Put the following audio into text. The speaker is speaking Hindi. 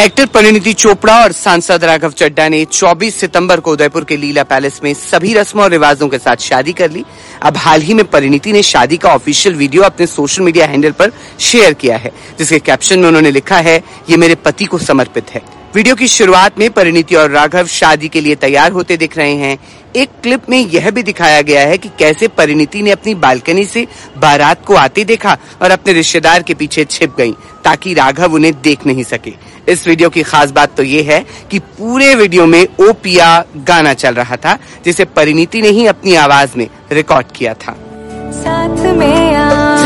एक्टर परिणीति चोपड़ा और सांसद राघव चड्डा ने 24 सितंबर को उदयपुर के लीला पैलेस में सभी रस्मों और रिवाजों के साथ शादी कर ली। अब हाल ही में परिणीति ने शादी का ऑफिशियल वीडियो अपने सोशल मीडिया हैंडल पर शेयर किया है, जिसके कैप्शन में उन्होंने लिखा है, ये मेरे पति को समर्पित है। वीडियो की शुरुआत में परिणीति और राघव शादी के लिए तैयार होते दिख रहे हैं। एक क्लिप में यह भी दिखाया गया है कि कैसे परिणीति ने अपनी बालकनी से बारात को आते देखा और अपने रिश्तेदार के पीछे छिप गईं, ताकि राघव उन्हें देख नहीं सके। इस वीडियो की खास बात तो ये है कि पूरे वीडियो में ओ पिया गाना चल रहा था, जिसे परिणीति ने ही अपनी आवाज़ में रिकॉर्ड किया था। साथ में आ